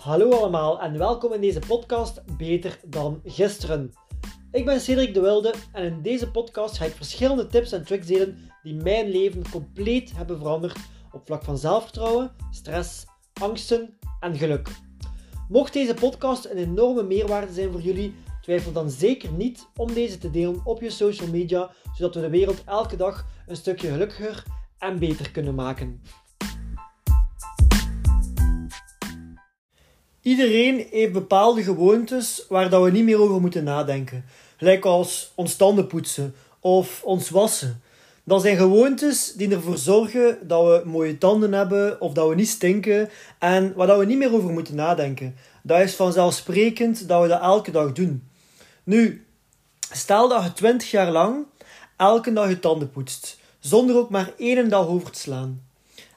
Hallo allemaal en welkom in deze podcast Beter dan gisteren. Ik ben Cedric de Wilde en in deze podcast ga ik verschillende tips en tricks delen die mijn leven compleet hebben veranderd op vlak van zelfvertrouwen, stress, angsten en geluk. Mocht deze podcast een enorme meerwaarde zijn voor jullie, twijfel dan zeker niet om deze te delen op je social media, zodat we de wereld elke dag een stukje gelukkiger en beter kunnen maken. Iedereen heeft bepaalde gewoontes waar dat we niet meer over moeten nadenken. Gelijk als ons tanden poetsen of ons wassen. Dat zijn gewoontes die ervoor zorgen dat we mooie tanden hebben of dat we niet stinken en waar dat we niet meer over moeten nadenken. Dat is vanzelfsprekend dat we dat elke dag doen. Nu, stel dat je 20 jaar lang elke dag je tanden poetst, zonder ook maar één dag over te slaan.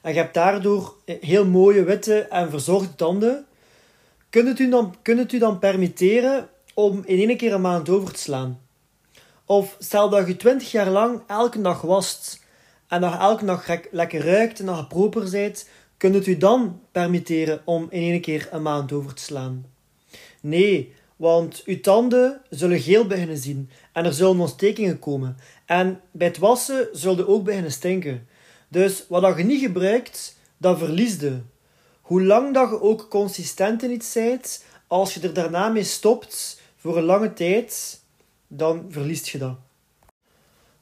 En je hebt daardoor heel mooie, witte en verzorgde tanden Kunt u dan, kunt u dan permitteren om in één keer een maand over te slaan? Of stel dat je 20 jaar lang elke dag wast en dat je elke dag lekker ruikt en dat je proper bent, kunt u dan permitteren om in één keer een maand over te slaan? Nee, want uw tanden zullen geel beginnen zien en er zullen ontstekingen komen. En bij het wassen zullen ook beginnen stinken. Dus wat je niet gebruikt, dat verliesde hoe lang dat je ook consistent in iets bent, als je er daarna mee stopt voor een lange tijd, dan verliest je dat.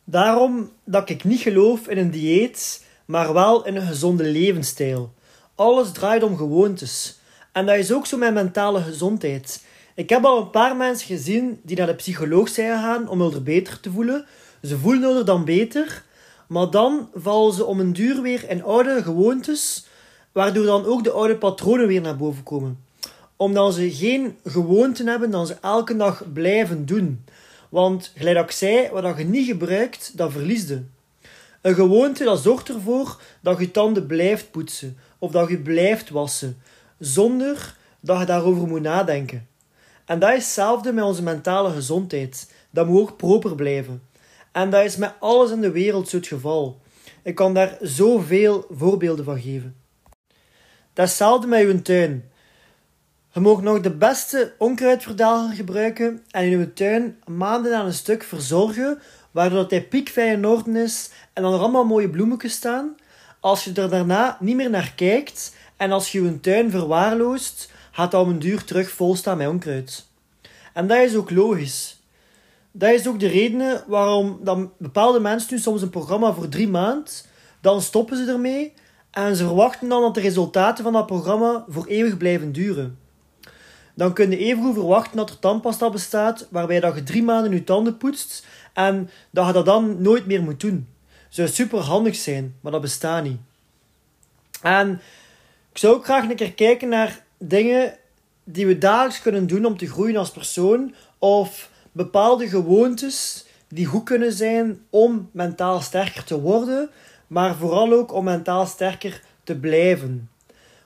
Daarom dat ik niet geloof in een dieet, maar wel in een gezonde levensstijl. Alles draait om gewoontes. En dat is ook zo met mentale gezondheid. Ik heb al een paar mensen gezien die naar de psycholoog zijn gegaan om er beter te voelen. Ze voelen er dan beter, maar dan vallen ze om een duur weer in oude gewoontes waardoor dan ook de oude patronen weer naar boven komen. Omdat ze geen gewoonten hebben dat ze elke dag blijven doen. Want, gelijk dat ik zei, wat je niet gebruikt, dat verliesde. Een gewoonte dat zorgt ervoor dat je tanden blijft poetsen of dat je blijft wassen, zonder dat je daarover moet nadenken. En dat is hetzelfde met onze mentale gezondheid. Dat moet ook proper blijven. En dat is met alles in de wereld zo het geval. Ik kan daar zoveel voorbeelden van geven. Hetzelfde met uw tuin. Je mag nog de beste onkruidverdelger gebruiken en in uw tuin maanden aan een stuk verzorgen, waardoor hij piekfijn in orde is en dan er allemaal mooie bloemetjes staan. Als je er daarna niet meer naar kijkt en als je je tuin verwaarloost, gaat dat een duur terug volstaan met onkruid. En dat is ook logisch. Dat is ook de reden waarom dan bepaalde mensen nu soms een programma voor drie maanden, dan stoppen ze ermee en ze verwachten dan dat de resultaten van dat programma voor eeuwig blijven duren. Dan kun je evengoed verwachten dat er tandpasta bestaat waarbij dat je drie maanden je tanden poetst en dat je dat dan nooit meer moet doen. Zou super handig zijn, maar dat bestaat niet. En ik zou ook graag een keer kijken naar dingen die we dagelijks kunnen doen om te groeien als persoon of bepaalde gewoontes die goed kunnen zijn om mentaal sterker te worden, maar vooral ook om mentaal sterker te blijven.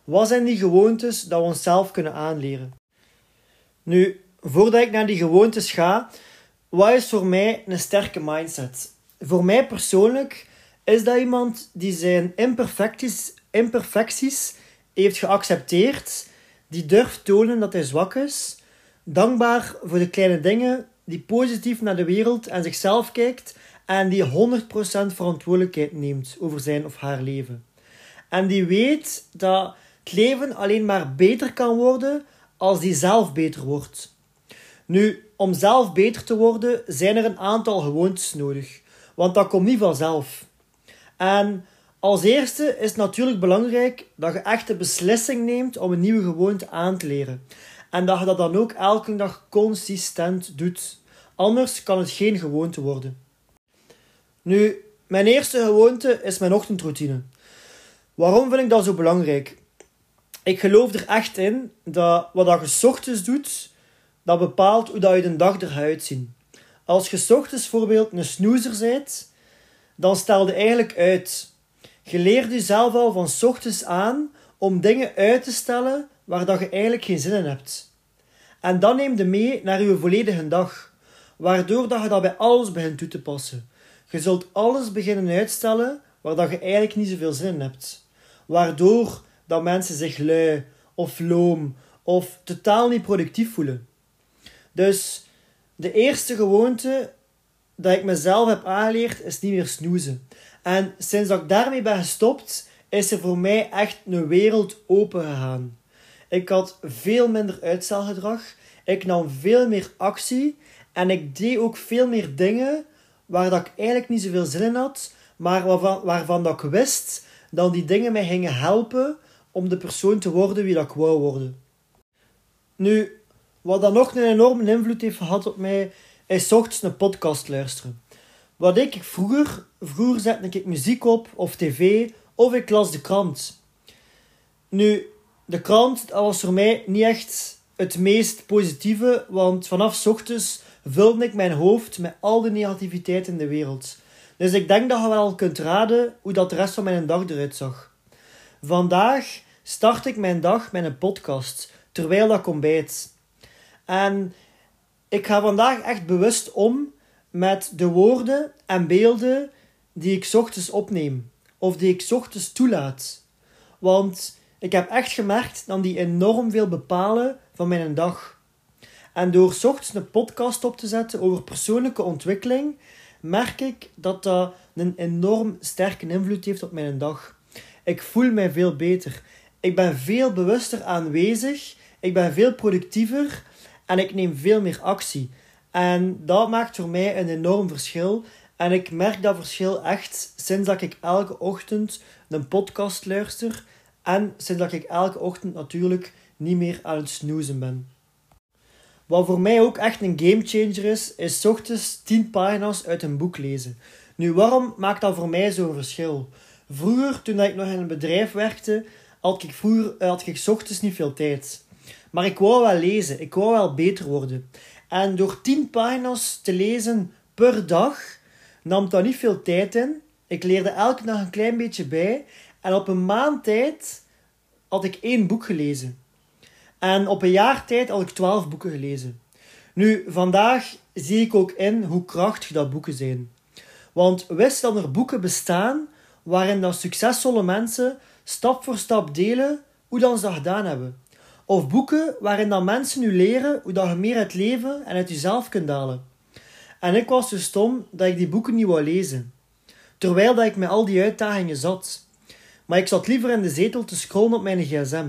Wat zijn die gewoontes dat we onszelf kunnen aanleren? Nu, voordat ik naar die gewoontes ga, wat is voor mij een sterke mindset? Voor mij persoonlijk is dat iemand die zijn imperfecties, imperfecties heeft geaccepteerd, die durft tonen dat hij zwak is, dankbaar voor de kleine dingen, die positief naar de wereld en zichzelf kijkt en die 100% verantwoordelijkheid neemt over zijn of haar leven. En die weet dat het leven alleen maar beter kan worden als die zelf beter wordt. Nu, om zelf beter te worden, zijn er een aantal gewoontes nodig, want dat komt niet vanzelf. En als eerste is het natuurlijk belangrijk dat je echt de beslissing neemt om een nieuwe gewoonte aan te leren. En dat je dat dan ook elke dag consistent doet. Anders kan het geen gewoonte worden. Nu, mijn eerste gewoonte is mijn ochtendroutine. Waarom vind ik dat zo belangrijk? Ik geloof er echt in dat wat je ochtends doet, dat bepaalt hoe dat je de dag eruit ziet. Als je ochtends bijvoorbeeld een snoezer bent, dan stel je eigenlijk uit. Je leert jezelf al van ochtends aan om dingen uit te stellen waar dat je eigenlijk geen zin in hebt. En dan neem je mee naar je volledige dag, waardoor dat je dat bij alles begint toe te passen. Je zult alles beginnen uitstellen waar dat je eigenlijk niet zoveel zin in hebt. Waardoor dat mensen zich lui of loom of totaal niet productief voelen. Dus de eerste gewoonte dat ik mezelf heb aangeleerd is niet meer snoezen. En sinds dat ik daarmee ben gestopt, is er voor mij echt een wereld open gegaan. Ik had veel minder uitstelgedrag, ik nam veel meer actie en ik deed ook veel meer dingen waar dat ik eigenlijk niet zoveel zin in had, maar waarvan, waarvan dat ik wist dat die dingen mij gingen helpen om de persoon te worden wie dat ik wou worden. Nu, wat dan nog een enorme invloed heeft gehad op mij, is ochtends een podcast luisteren. Wat ik vroeger, vroeger zette ik muziek op, of tv, of ik las de krant. Nu, de krant, dat was voor mij niet echt het meest positieve, want vanaf ochtends vulde ik mijn hoofd met al de negativiteit in de wereld. Dus ik denk dat je wel kunt raden hoe dat de rest van mijn dag eruit zag. Vandaag start ik mijn dag met een podcast, terwijl ik ontbijt. En ik ga vandaag echt bewust om met de woorden en beelden die ik ochtends opneem. Of die ik ochtends toelaat. Want ik heb echt gemerkt dat die enorm veel bepalen van mijn dag. En door ochtends een podcast op te zetten over persoonlijke ontwikkeling, merk ik dat dat een enorm sterke invloed heeft op mijn dag. Ik voel mij veel beter. Ik ben veel bewuster aanwezig. Ik ben veel productiever en ik neem veel meer actie. En dat maakt voor mij een enorm verschil. En ik merk dat verschil echt sinds dat ik elke ochtend een podcast luister. En sinds dat ik elke ochtend natuurlijk niet meer aan het snoezen ben. Wat voor mij ook echt een gamechanger is, is ochtends 10 pagina's uit een boek lezen. Nu, waarom maakt dat voor mij zo'n verschil? Vroeger, toen ik nog in een bedrijf werkte, had ik, vroeger, had ik ochtends niet veel tijd. Maar ik wou wel lezen, ik wou wel beter worden. En door 10 pagina's te lezen per dag nam dat niet veel tijd in. Ik leerde elke dag een klein beetje bij. En op een maand tijd had ik één boek gelezen. En op een jaar tijd had ik twaalf boeken gelezen. Nu, vandaag zie ik ook in hoe krachtig dat boeken zijn. Want wist dat er boeken bestaan waarin dat succesvolle mensen stap voor stap delen hoe dan ze dat gedaan hebben. Of boeken waarin dan mensen nu leren hoe dat je meer uit leven en uit jezelf kunt dalen. En ik was zo stom dat ik die boeken niet wou lezen. Terwijl dat ik met al die uitdagingen zat. Maar ik zat liever in de zetel te scrollen op mijn gsm.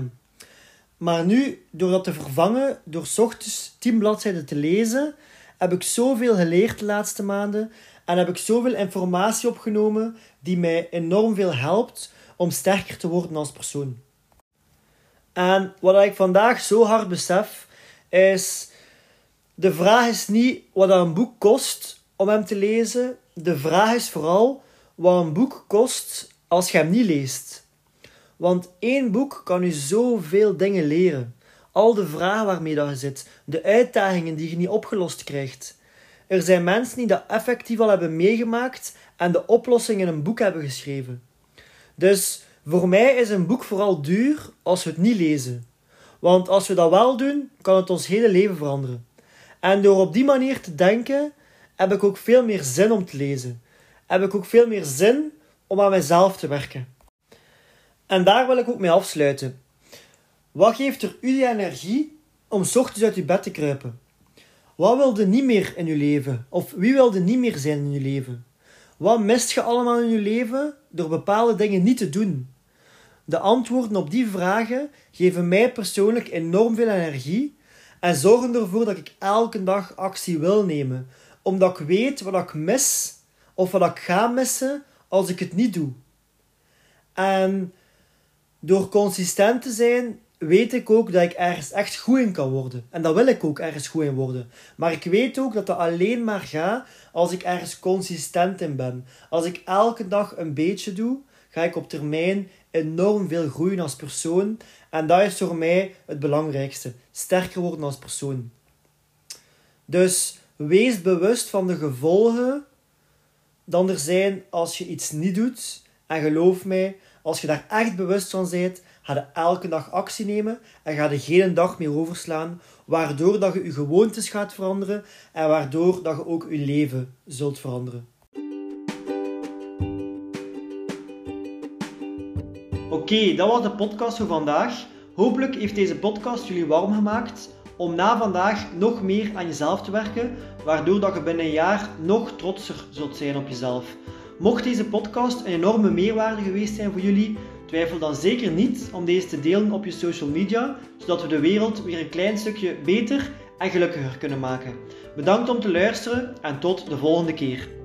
Maar nu, door dat te vervangen, door ochtends tien bladzijden te lezen, heb ik zoveel geleerd de laatste maanden en heb ik zoveel informatie opgenomen die mij enorm veel helpt om sterker te worden als persoon. En wat ik vandaag zo hard besef, is de vraag is niet wat een boek kost om hem te lezen. De vraag is vooral wat een boek kost als je hem niet leest. Want één boek kan u zoveel dingen leren. Al de vragen waarmee dat je zit, de uitdagingen die je niet opgelost krijgt. Er zijn mensen die dat effectief al hebben meegemaakt en de oplossing in een boek hebben geschreven. Dus voor mij is een boek vooral duur als we het niet lezen. Want als we dat wel doen, kan het ons hele leven veranderen. En door op die manier te denken, heb ik ook veel meer zin om te lezen. Heb ik ook veel meer zin om aan mezelf te werken. En daar wil ik ook mee afsluiten. Wat geeft er u die energie om ochtends uit uw bed te kruipen? Wat wilde niet meer in uw leven? Of wie wilde niet meer zijn in uw leven? Wat mist je allemaal in uw leven door bepaalde dingen niet te doen? De antwoorden op die vragen geven mij persoonlijk enorm veel energie en zorgen ervoor dat ik elke dag actie wil nemen, omdat ik weet wat ik mis of wat ik ga missen als ik het niet doe. En door consistent te zijn, weet ik ook dat ik ergens echt goed in kan worden. En dat wil ik ook ergens goed in worden. Maar ik weet ook dat dat alleen maar gaat als ik ergens consistent in ben. Als ik elke dag een beetje doe, ga ik op termijn enorm veel groeien als persoon. En dat is voor mij het belangrijkste. Sterker worden als persoon. Dus wees bewust van de gevolgen dan er zijn als je iets niet doet. En geloof mij, als je daar echt bewust van bent, ga je elke dag actie nemen en ga je geen dag meer overslaan, waardoor dat je je gewoontes gaat veranderen en waardoor dat je ook je leven zult veranderen. Oké, dat was de podcast voor vandaag. Hopelijk heeft deze podcast jullie warm gemaakt om na vandaag nog meer aan jezelf te werken, waardoor dat je binnen een jaar nog trotser zult zijn op jezelf. Mocht deze podcast een enorme meerwaarde geweest zijn voor jullie, twijfel dan zeker niet om deze te delen op je social media, zodat we de wereld weer een klein stukje beter en gelukkiger kunnen maken. Bedankt om te luisteren en tot de volgende keer.